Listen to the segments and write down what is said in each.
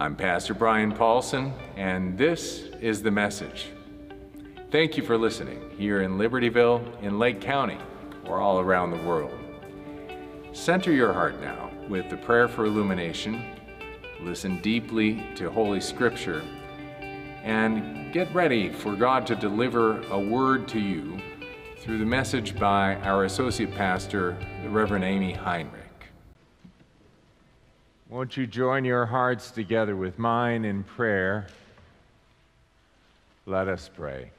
I'm Pastor Brian Paulson, and this is the message. Thank you for listening here in Libertyville, in Lake County, or all around the world. Center your heart now with the prayer for illumination, listen deeply to Holy Scripture, and get ready for God to deliver a word to you through the message by our Associate Pastor, the Reverend Amy Heinrich. Won't you join your hearts together with mine in prayer? Let us pray.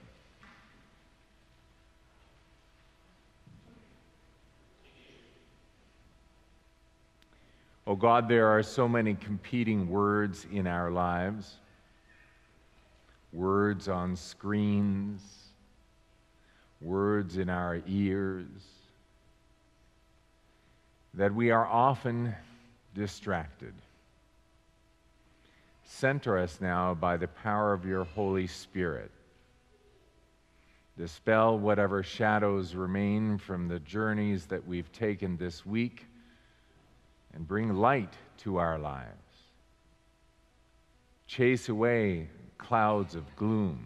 Oh God, there are so many competing words in our lives words on screens, words in our ears, that we are often distracted. Center us now by the power of your Holy Spirit. Dispel whatever shadows remain from the journeys that we've taken this week and bring light to our lives. Chase away clouds of gloom.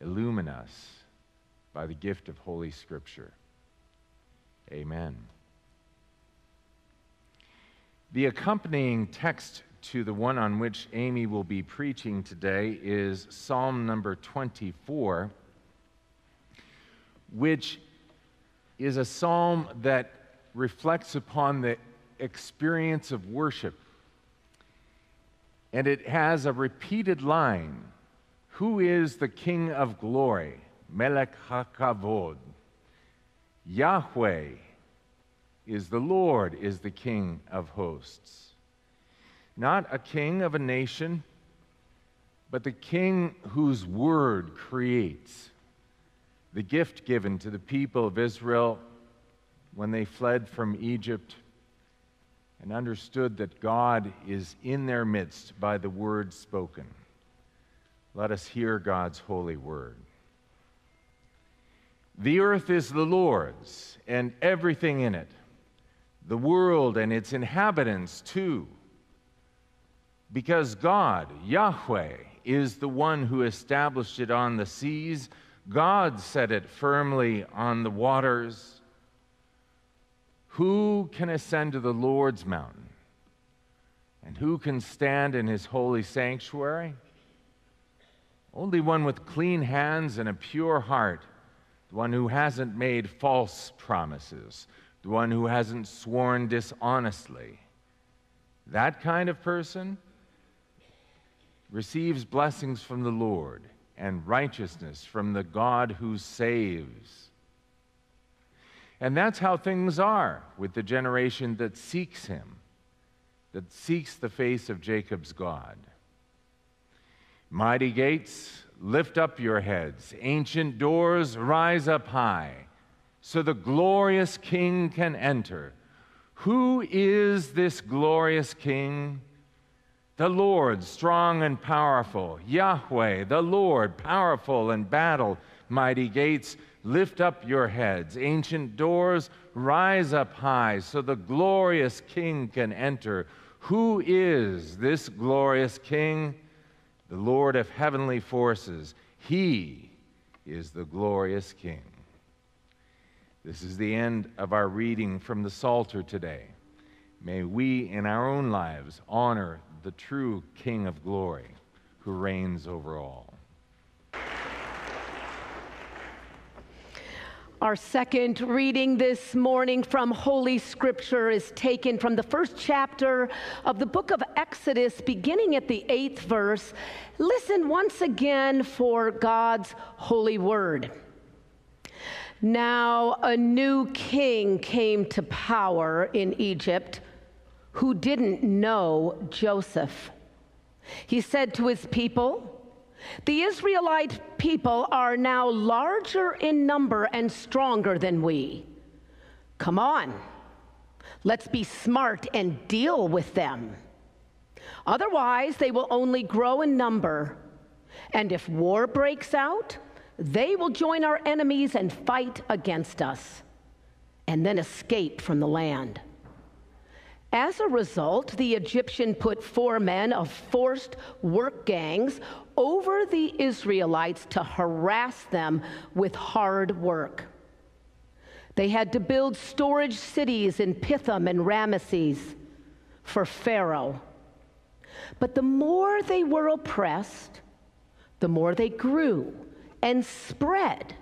Illumine us by the gift of Holy Scripture. Amen. The accompanying text to the one on which Amy will be preaching today is Psalm number 24, which is a psalm that reflects upon the experience of worship. And it has a repeated line Who is the King of glory? Melech HaKavod. Yahweh is the Lord, is the King of hosts. Not a king of a nation, but the king whose word creates. The gift given to the people of Israel when they fled from Egypt and understood that God is in their midst by the word spoken. Let us hear God's holy word. The earth is the Lord's and everything in it the world and its inhabitants too. Because God, Yahweh, is the one who established it on the seas, God set it firmly on the waters. Who can ascend to the Lord's mountain? And who can stand in his holy sanctuary? Only one with clean hands and a pure heart, the one who hasn't made false promises the one who hasn't sworn dishonestly. That kind of person receives blessings from the Lord and righteousness from the God who saves. And that's how things are with the generation that seeks him, that seeks the face of Jacob's God. Mighty gates, lift up your heads. Ancient doors, rise up high so the glorious King can enter. Who is this glorious King? The Lord, strong and powerful. Yahweh, the Lord, powerful in battle. Mighty gates, lift up your heads. Ancient doors, rise up high so the glorious King can enter. Who is this glorious King? The Lord of heavenly forces. He is the glorious King. This is the end of our reading from the Psalter today. May we in our own lives honor the true King of glory who reigns over all. Our second reading this morning from Holy Scripture is taken from the first chapter of the book of Exodus, beginning at the eighth verse. Listen once again for God's holy word. Now, a new king came to power in Egypt who didn't know Joseph. He said to his people, The Israelite people are now larger in number and stronger than we. Come on, let's be smart and deal with them. Otherwise, they will only grow in number. And if war breaks out, they will join our enemies and fight against us, and then escape from the land. As a result, the Egyptian put foremen of forced work gangs over the Israelites to harass them with hard work. They had to build storage cities in Pithom and Ramesses for Pharaoh. But the more they were oppressed, the more they grew and spread.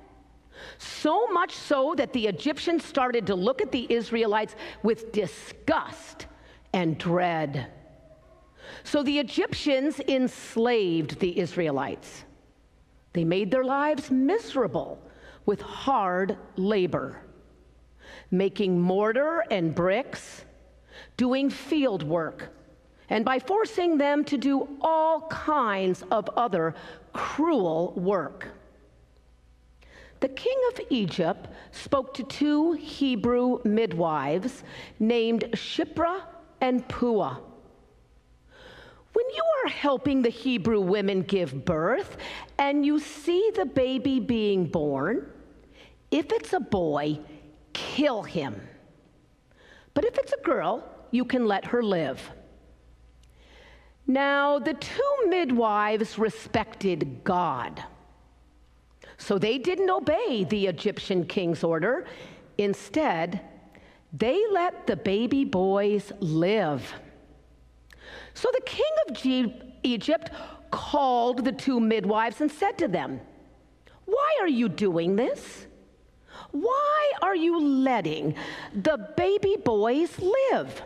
So much so that the Egyptians started to look at the Israelites with disgust and dread. So the Egyptians enslaved the Israelites. They made their lives miserable with hard labor, making mortar and bricks, doing field work, and by forcing them to do all kinds of other cruel work. The king of Egypt spoke to two Hebrew midwives named Shiphrah and Puah. When you are helping the Hebrew women give birth and you see the baby being born, if it's a boy, kill him. But if it's a girl, you can let her live. Now, the two midwives respected God. So they didn't obey the Egyptian king's order. Instead, they let the baby boys live. So the king of G- Egypt called the two midwives and said to them, Why are you doing this? Why are you letting the baby boys live?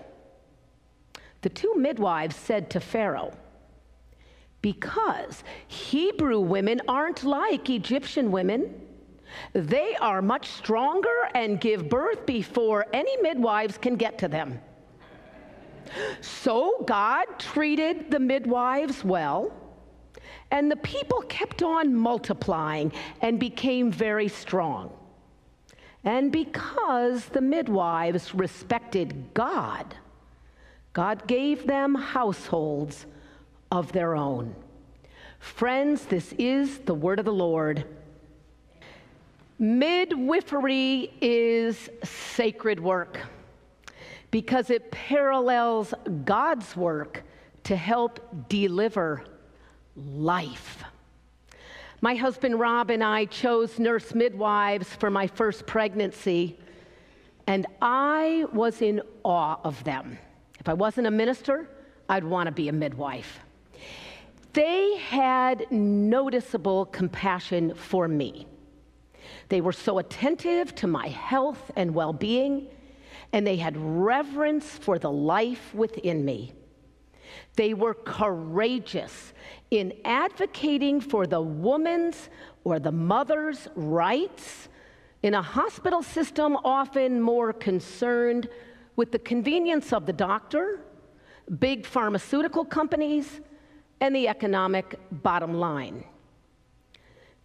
The two midwives said to Pharaoh, because Hebrew women aren't like Egyptian women. They are much stronger and give birth before any midwives can get to them. So God treated the midwives well, and the people kept on multiplying and became very strong. And because the midwives respected God, God gave them households of their own. Friends, this is the word of the Lord. Midwifery is sacred work because it parallels God's work to help deliver life. My husband Rob and I chose nurse midwives for my first pregnancy, and I was in awe of them. If I wasn't a minister, I'd want to be a midwife. They had noticeable compassion for me. They were so attentive to my health and well being, and they had reverence for the life within me. They were courageous in advocating for the woman's or the mother's rights in a hospital system often more concerned with the convenience of the doctor, big pharmaceutical companies, and the economic bottom line.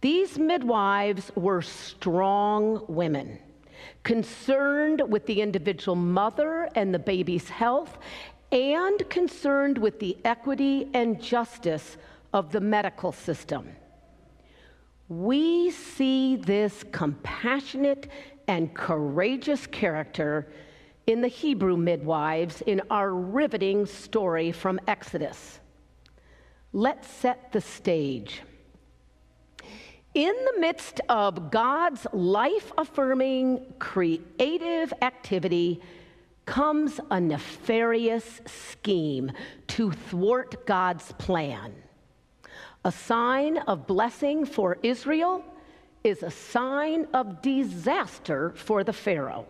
These midwives were strong women, concerned with the individual mother and the baby's health, and concerned with the equity and justice of the medical system. We see this compassionate and courageous character in the Hebrew midwives in our riveting story from Exodus. Let's set the stage. In the midst of God's life affirming creative activity comes a nefarious scheme to thwart God's plan. A sign of blessing for Israel is a sign of disaster for the Pharaoh.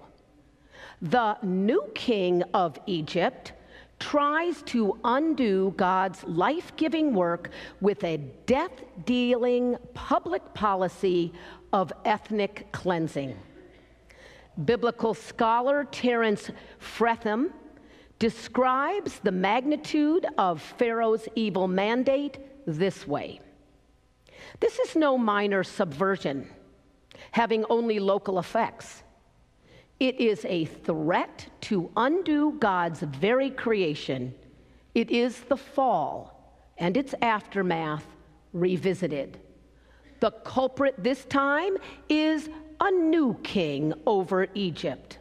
The new king of Egypt tries to undo God's life giving work with a death dealing public policy of ethnic cleansing. Biblical scholar Terence Fretheim describes the magnitude of Pharaoh's evil mandate this way This is no minor subversion, having only local effects. It is a threat to undo God's very creation. It is the fall and its aftermath revisited. The culprit this time is a new king over Egypt.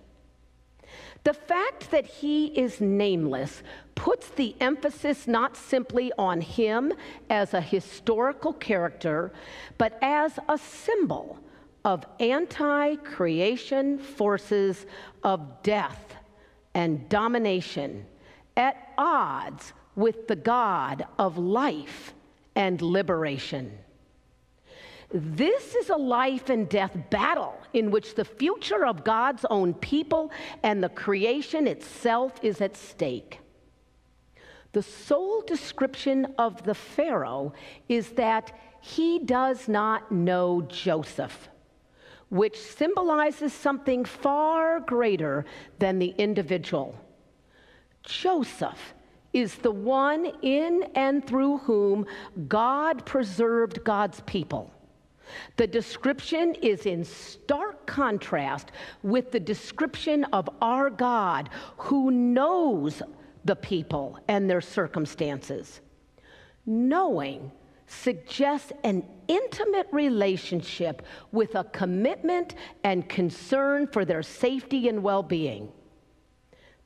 The fact that he is nameless puts the emphasis not simply on him as a historical character, but as a symbol of anti creation forces of death and domination at odds with the God of life and liberation. This is a life and death battle in which the future of God's own people and the creation itself is at stake. The sole description of the Pharaoh is that he does not know Joseph, which symbolizes something far greater than the individual. Joseph is the one in and through whom God preserved God's people. The description is in stark contrast with the description of our God who knows the people and their circumstances. Knowing suggests an intimate relationship with a commitment and concern for their safety and well being.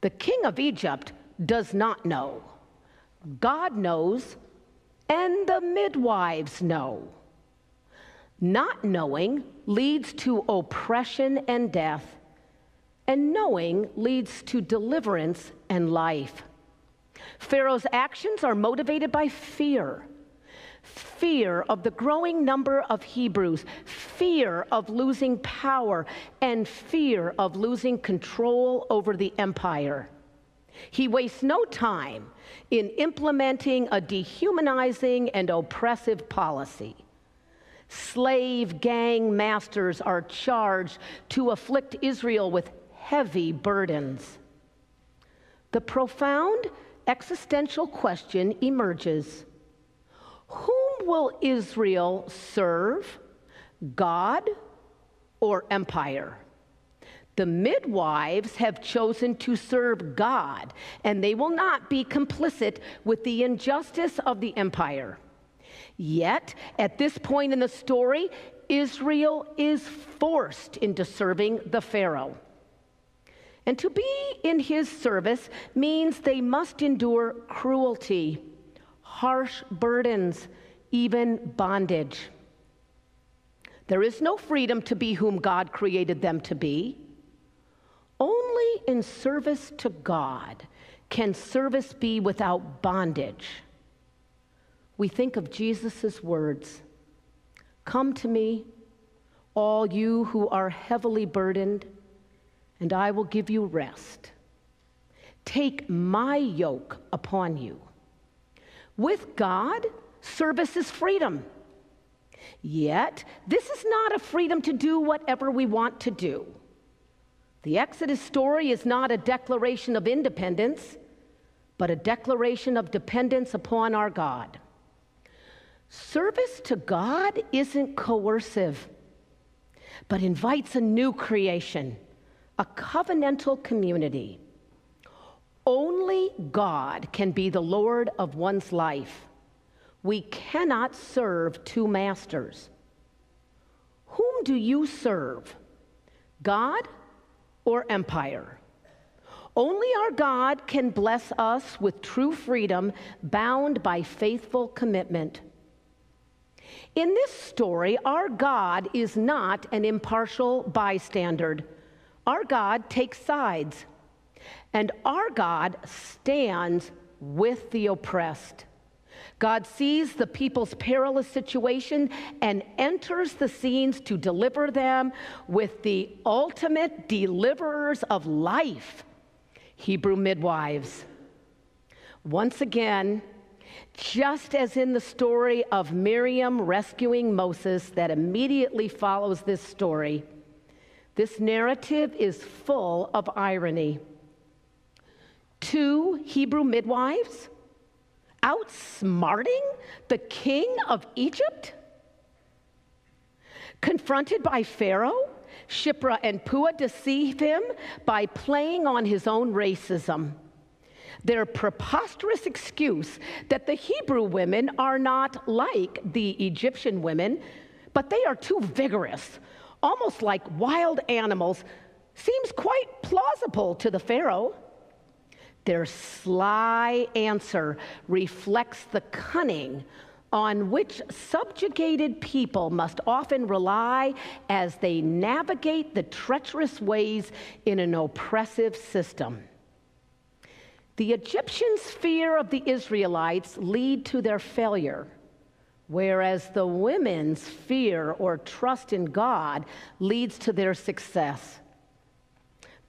The king of Egypt does not know. God knows, and the midwives know. Not knowing leads to oppression and death, and knowing leads to deliverance and life. Pharaoh's actions are motivated by fear fear of the growing number of Hebrews, fear of losing power, and fear of losing control over the empire. He wastes no time in implementing a dehumanizing and oppressive policy. Slave gang masters are charged to afflict Israel with heavy burdens. The profound existential question emerges Whom will Israel serve, God or empire? The midwives have chosen to serve God, and they will not be complicit with the injustice of the empire. Yet, at this point in the story, Israel is forced into serving the Pharaoh. And to be in his service means they must endure cruelty, harsh burdens, even bondage. There is no freedom to be whom God created them to be. Only in service to God can service be without bondage. We think of Jesus' words Come to me, all you who are heavily burdened, and I will give you rest. Take my yoke upon you. With God, service is freedom. Yet, this is not a freedom to do whatever we want to do. The Exodus story is not a declaration of independence, but a declaration of dependence upon our God. Service to God isn't coercive, but invites a new creation, a covenantal community. Only God can be the Lord of one's life. We cannot serve two masters. Whom do you serve? God or empire. Only our God can bless us with true freedom, bound by faithful commitment. In this story, our God is not an impartial bystander. Our God takes sides, and our God stands with the oppressed. God sees the people's perilous situation and enters the scenes to deliver them with the ultimate deliverers of life, Hebrew midwives. Once again, just as in the story of Miriam rescuing Moses that immediately follows this story, this narrative is full of irony. Two Hebrew midwives outsmarting the king of Egypt? Confronted by Pharaoh, Shiphrah and Puah deceive him by playing on his own racism. Their preposterous excuse that the Hebrew women are not like the Egyptian women, but they are too vigorous, almost like wild animals, Seems quite plausible to the Pharaoh. Their sly answer reflects the cunning on which subjugated people must often rely as they navigate the treacherous ways in an oppressive system. The Egyptians' fear of the Israelites lead to their failure, whereas the women's fear or trust in God leads to their success.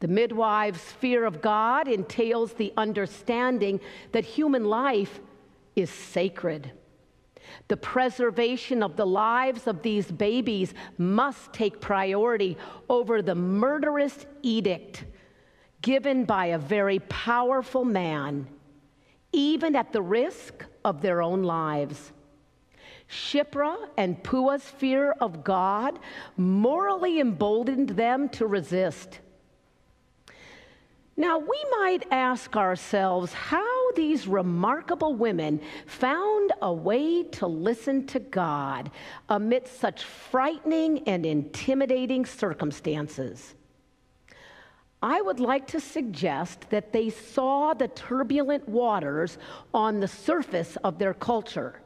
The midwife's fear of God entails the understanding that human life is sacred. The preservation of the lives of these babies must take priority over the murderous edict given by a very powerful man, even at the risk of their own lives. Shiphrah and Puah's fear of God morally emboldened them to resist. Now, we might ask ourselves how these remarkable women found a way to listen to God amidst such frightening and intimidating circumstances. I would like to suggest that they saw the turbulent waters on the surface of their culture,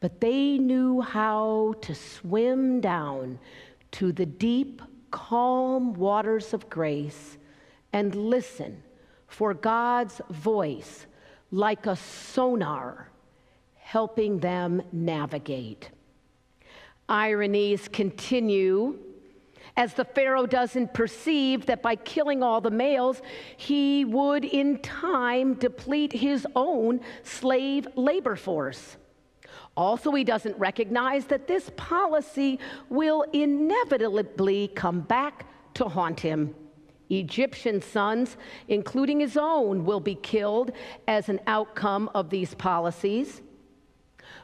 but they knew how to swim down to the deep, calm waters of grace and listen for God's voice like a sonar helping them navigate. Ironies continue as the Pharaoh doesn't perceive that by killing all the males, he would in time deplete his own slave labor force. Also, he doesn't recognize that this policy will inevitably come back to haunt him. Egyptian sons, including his own, will be killed as an outcome of these policies.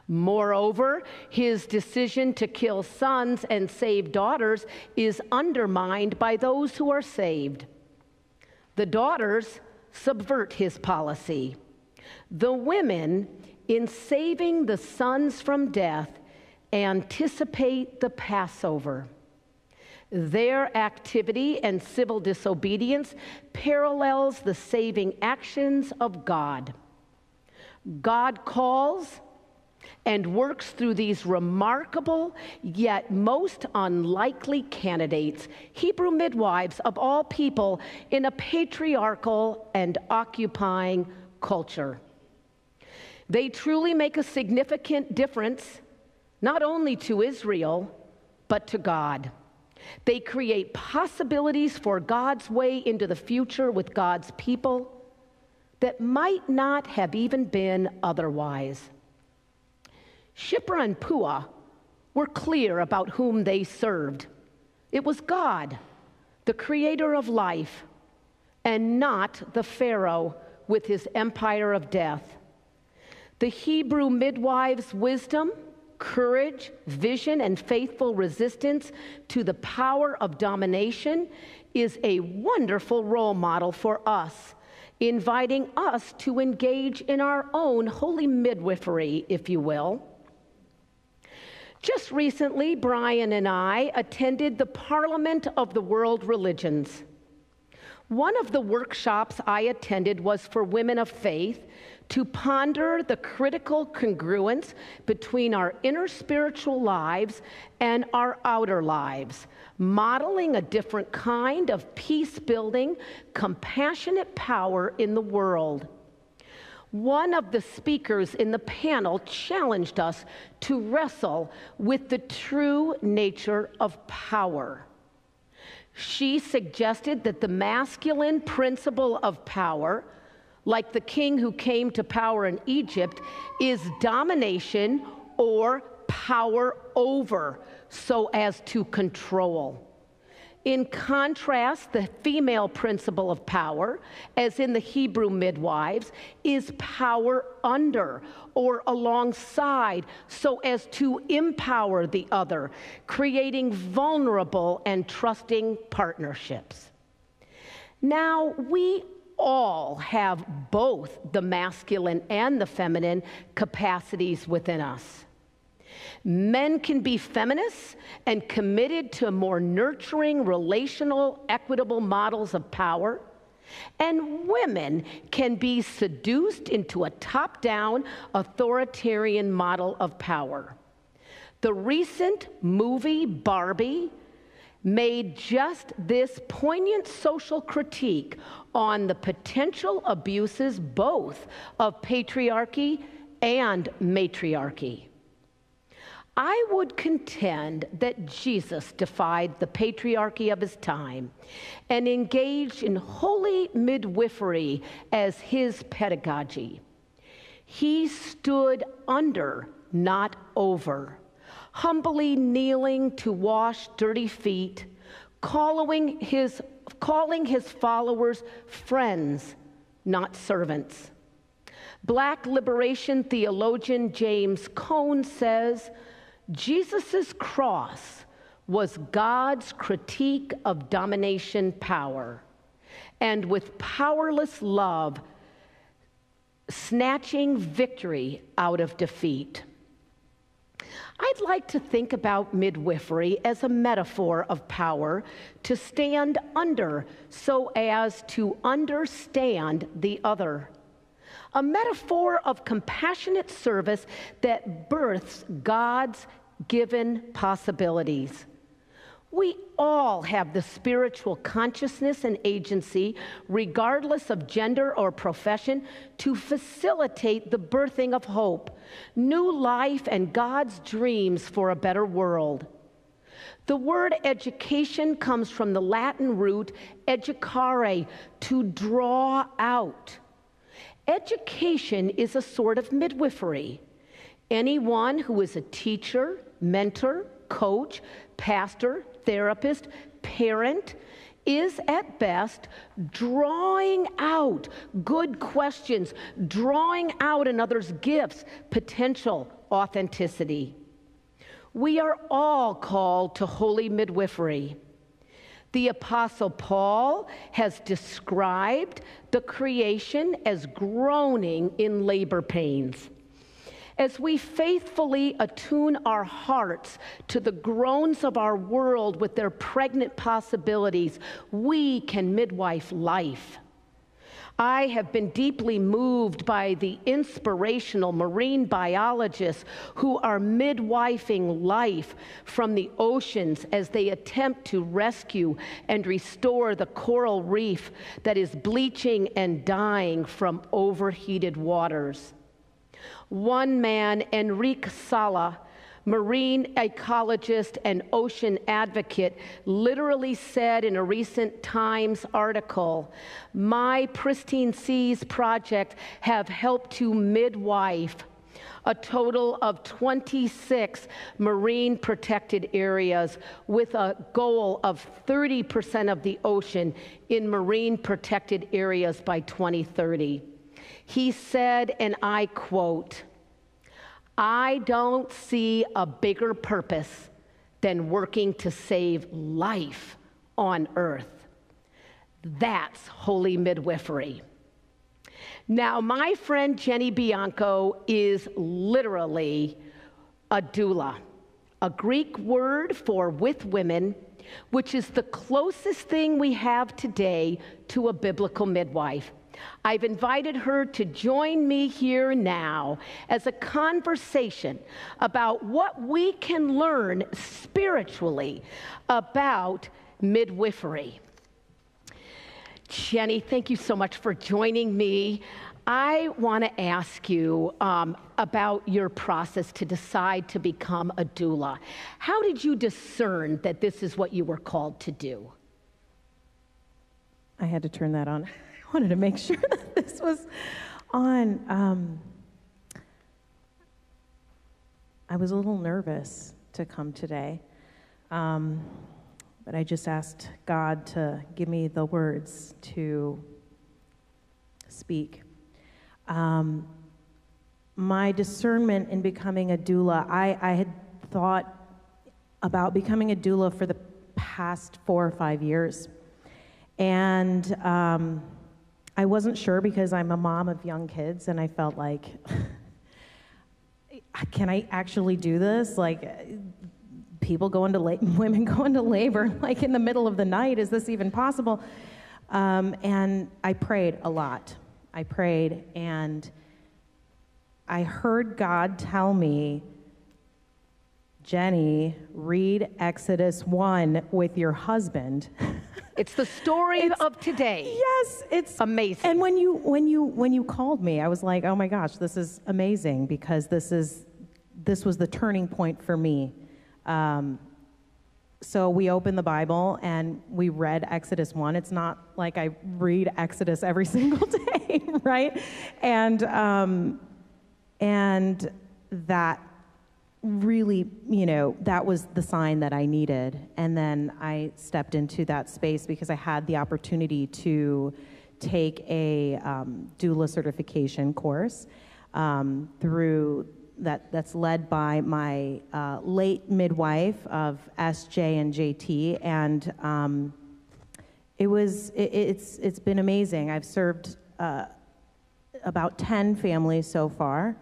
Moreover, his decision to kill sons and save daughters is undermined by those who are saved. The daughters subvert his policy. The women, in saving the sons from death, anticipate the Passover. Their activity and civil disobedience parallels the saving actions of God. God calls and works through these remarkable yet most unlikely candidates, Hebrew midwives of all people, in a patriarchal and occupying culture. They truly make a significant difference, not only to Israel, but to God. They create possibilities for God's way into the future with God's people that might not have even been otherwise. Shiphrah and Puah were clear about whom they served. It was God, the creator of life, and not the Pharaoh with his empire of death. The Hebrew midwives' wisdom courage, vision, and faithful resistance to the power of domination is a wonderful role model for us, inviting us to engage in our own holy midwifery, if you will. Just recently, Brian and I attended the Parliament of the World Religions. One of the workshops I attended was for women of faith to ponder the critical congruence between our inner spiritual lives and our outer lives, modeling a different kind of peace building, compassionate power in the world. One of the speakers in the panel challenged us to wrestle with the true nature of power. She suggested that the masculine principle of power like the king who came to power in Egypt, is domination or power over so as to control. In contrast, the female principle of power, as in the Hebrew midwives, is power under or alongside so as to empower the other, creating vulnerable and trusting partnerships. Now, we all have both the masculine and the feminine capacities within us. Men can be feminists and committed to more nurturing, relational, equitable models of power. And women can be seduced into a top down, authoritarian model of power. The recent movie Barbie made just this poignant social critique on the potential abuses both of patriarchy and matriarchy. I would contend that Jesus defied the patriarchy of his time and engaged in holy midwifery as his pedagogy. He stood under, not over, humbly kneeling to wash dirty feet, calling his, calling his followers friends, not servants. Black liberation theologian James Cone says, Jesus' cross was God's critique of domination power, and with powerless love, snatching victory out of defeat. I'd like to think about midwifery as a metaphor of power to stand under so as to understand the other a metaphor of compassionate service that births God's given possibilities. We all have the spiritual consciousness and agency, regardless of gender or profession, to facilitate the birthing of hope, new life, and God's dreams for a better world. The word education comes from the Latin root educare, to draw out. Education is a sort of midwifery. Anyone who is a teacher, mentor, coach, pastor, therapist, parent is at best drawing out good questions, drawing out another's gifts, potential, authenticity. We are all called to holy midwifery. The Apostle Paul has described the creation as groaning in labor pains. As we faithfully attune our hearts to the groans of our world with their pregnant possibilities, we can midwife life. I have been deeply moved by the inspirational marine biologists who are midwifing life from the oceans as they attempt to rescue and restore the coral reef that is bleaching and dying from overheated waters. One man, Enrique Sala, marine ecologist and ocean advocate, literally said in a recent Times article My Pristine Seas project have helped to midwife a total of 26 marine protected areas with a goal of 30% of the ocean in marine protected areas by 2030. He said, and I quote, I don't see a bigger purpose than working to save life on earth. That's holy midwifery. Now, my friend Jenny Bianco is literally a doula, a Greek word for with women, which is the closest thing we have today to a biblical midwife. I've invited her to join me here now as a conversation about what we can learn spiritually about midwifery. Jenny, thank you so much for joining me. I want to ask you um, about your process to decide to become a doula. How did you discern that this is what you were called to do? I had to turn that on wanted to make sure that this was on. Um, I was a little nervous to come today, um, but I just asked God to give me the words to speak. Um, my discernment in becoming a doula, I, I had thought about becoming a doula for the past four or five years. And um, I wasn't sure because I'm a mom of young kids, and I felt like can I actually do this? Like, people go into la- women go into labor like in the middle of the night. Is this even possible? Um, and I prayed a lot. I prayed, and I heard God tell me, Jenny, read Exodus 1 with your husband. It's the story It's- of today. yes, it's Amazing. And when you when you when you called me, I was like, "Oh my gosh, this is amazing because this is this was the turning point for me." Um, so we opened the Bible and we read Exodus 1. It's not like I read Exodus every single day, right? And, um, and that really, you know, that was the sign that I needed. And then I stepped into that space because I had the opportunity to take a um, doula certification course um, through that that's led by my uh, late midwife of SJ and JT, and um, it was it, it's it's been amazing. I've served uh, about ten families so far,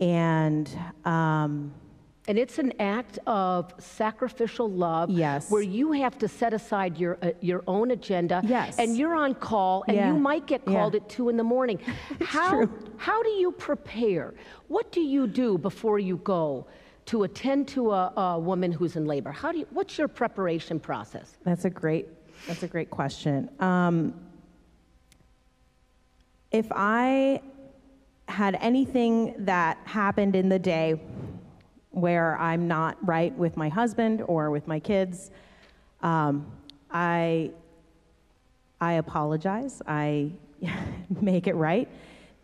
and um, And it's an act of sacrificial love. Yes. Where you have to set aside your, uh, your own agenda. Yes. And you're on call, and Yeah. you might get Yeah. called at two in the morning. how, true. how do you prepare? What do you do before you go to attend to a, a woman who's in labor? How do you, what's your preparation process? That's a great, that's a great question. Um, if I had anything that happened in the day where I'm not right with my husband or with my kids, um, I, I apologize. I make it right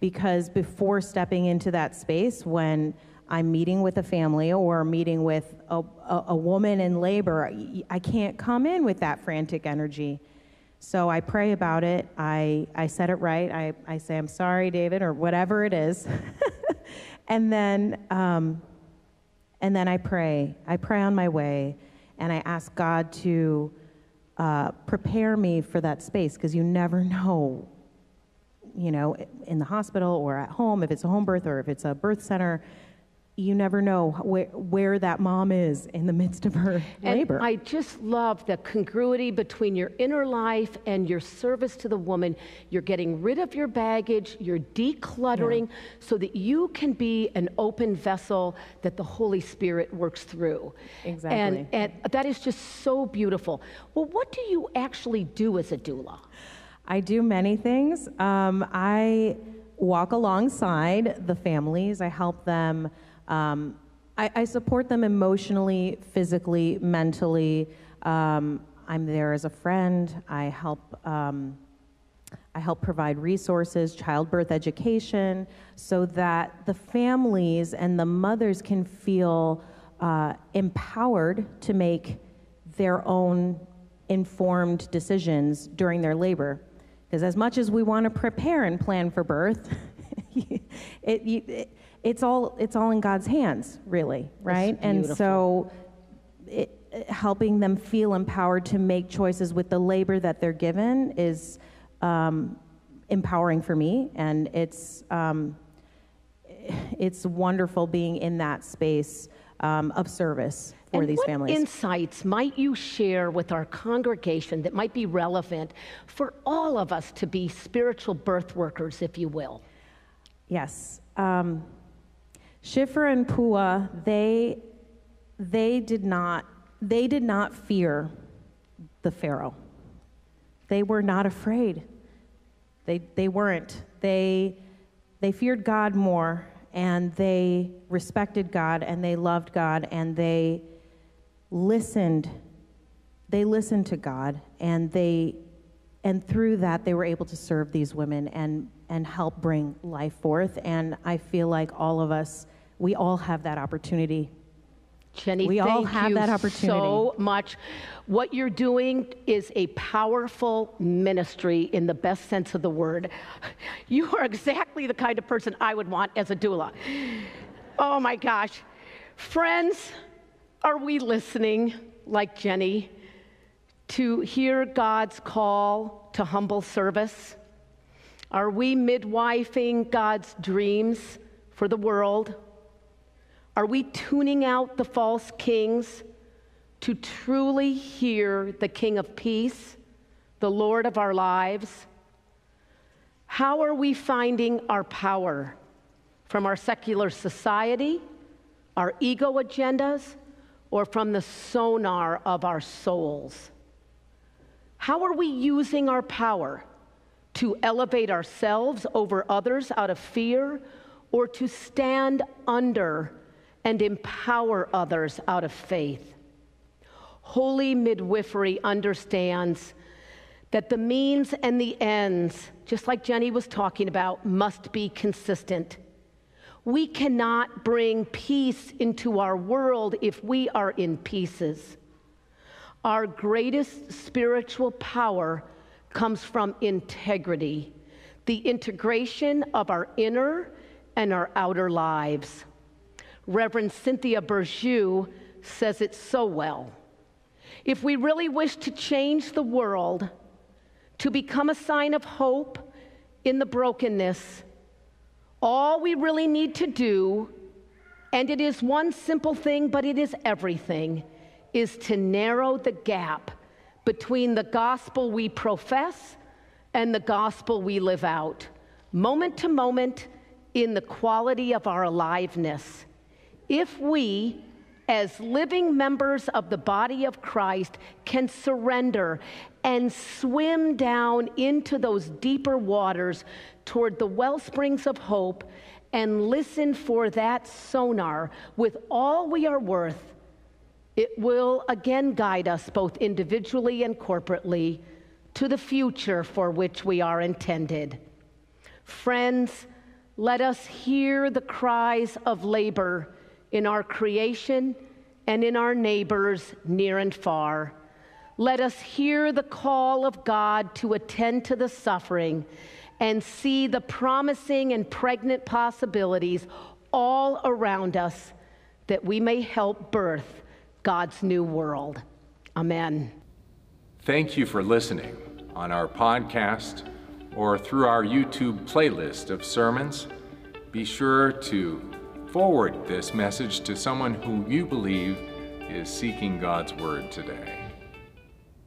because before stepping into that space, when I'm meeting with a family or meeting with a, a, a woman in labor, I- can't come in with that frantic energy. So I pray about it. I, I set it right. I, I say, I'm sorry, David, or whatever it is. and then, um, and then I pray. I pray on my way, and I ask God to uh, prepare me for that space because you never know, you know, in the hospital or at home, if it's a home birth or if it's a birth center, you never know where, where that mom is in the midst of her And labor. I just love the congruity between your inner life and your service to the woman. You're getting rid of your baggage, you're decluttering so that you can be an open vessel that the Holy Spirit works through. Exactly. And, and that is just so beautiful. Well, what do you actually do as a doula? I do many things. Um, I walk alongside the families. I help them. Um, I, I support them emotionally, physically, mentally. Um, I'm there as a friend. I help. Um, I help provide resources, childbirth education, so that the families and the mothers can feel uh, empowered to make their own informed decisions during their labor. Because as much as we want to prepare and plan for birth, it, it, it's all it's all in God's hands, really, right? And so, it, helping them feel empowered to make choices with the labor that they're given is um, empowering for me, and it's um, it's wonderful being in that space um, of service for and these what families. insights might you share with our congregation that might be relevant for all of us to be spiritual birth workers, if you will? Yes. Um, Shiphrah and Puah, they, they, did not, they did not fear the Pharaoh. They were not afraid. They, they weren't. They, they feared God more, and they respected God, and they loved God, and they listened. They listened to God, and they and through that they were able to serve these women and and help bring life forth and i feel like all of us we all have that opportunity Jenny, We thank all have you that opportunity. so much. What you're doing is a powerful ministry in the best sense of the word. You are exactly the kind of person I would want as a doula. Oh my gosh. Friends, are we listening like Jenny to hear God's call to humble service? Are we midwifing God's dreams for the world? Are we tuning out the false kings to truly hear the King of Peace, the Lord of our lives? How are we finding our power from our secular society, our ego agendas, or from the sonar of our souls? How are we using our power to elevate ourselves over others out of fear or to stand under and empower others out of faith? Holy midwifery understands that the means and the ends, just like Jenny was talking about, must be consistent. We cannot bring peace into our world if we are in pieces. Our greatest spiritual power comes from integrity, the integration of our inner and our outer lives. Reverend Cynthia Bourgeault says it so well. If we really wish to change the world, to become a sign of hope in the brokenness, all we really need to do, and it is one simple thing, but it is everything, is to narrow the gap between the gospel we profess and the gospel we live out, moment to moment, in the quality of our aliveness. If we, as living members of the body of Christ, can surrender and swim down into those deeper waters toward the well springs of hope and listen for that sonar with all we are worth it will again guide us both individually and corporately to the future for which we are intended. Friends, let us hear the cries of labor in our creation and in our neighbors near and far. Let us hear the call of God to attend to the suffering and see the promising and pregnant possibilities all around us that we may help birth God's new world. Amen. Thank you for listening on our podcast or through our YouTube playlist of sermons. Be sure to forward this message to someone who you believe is seeking God's Word today.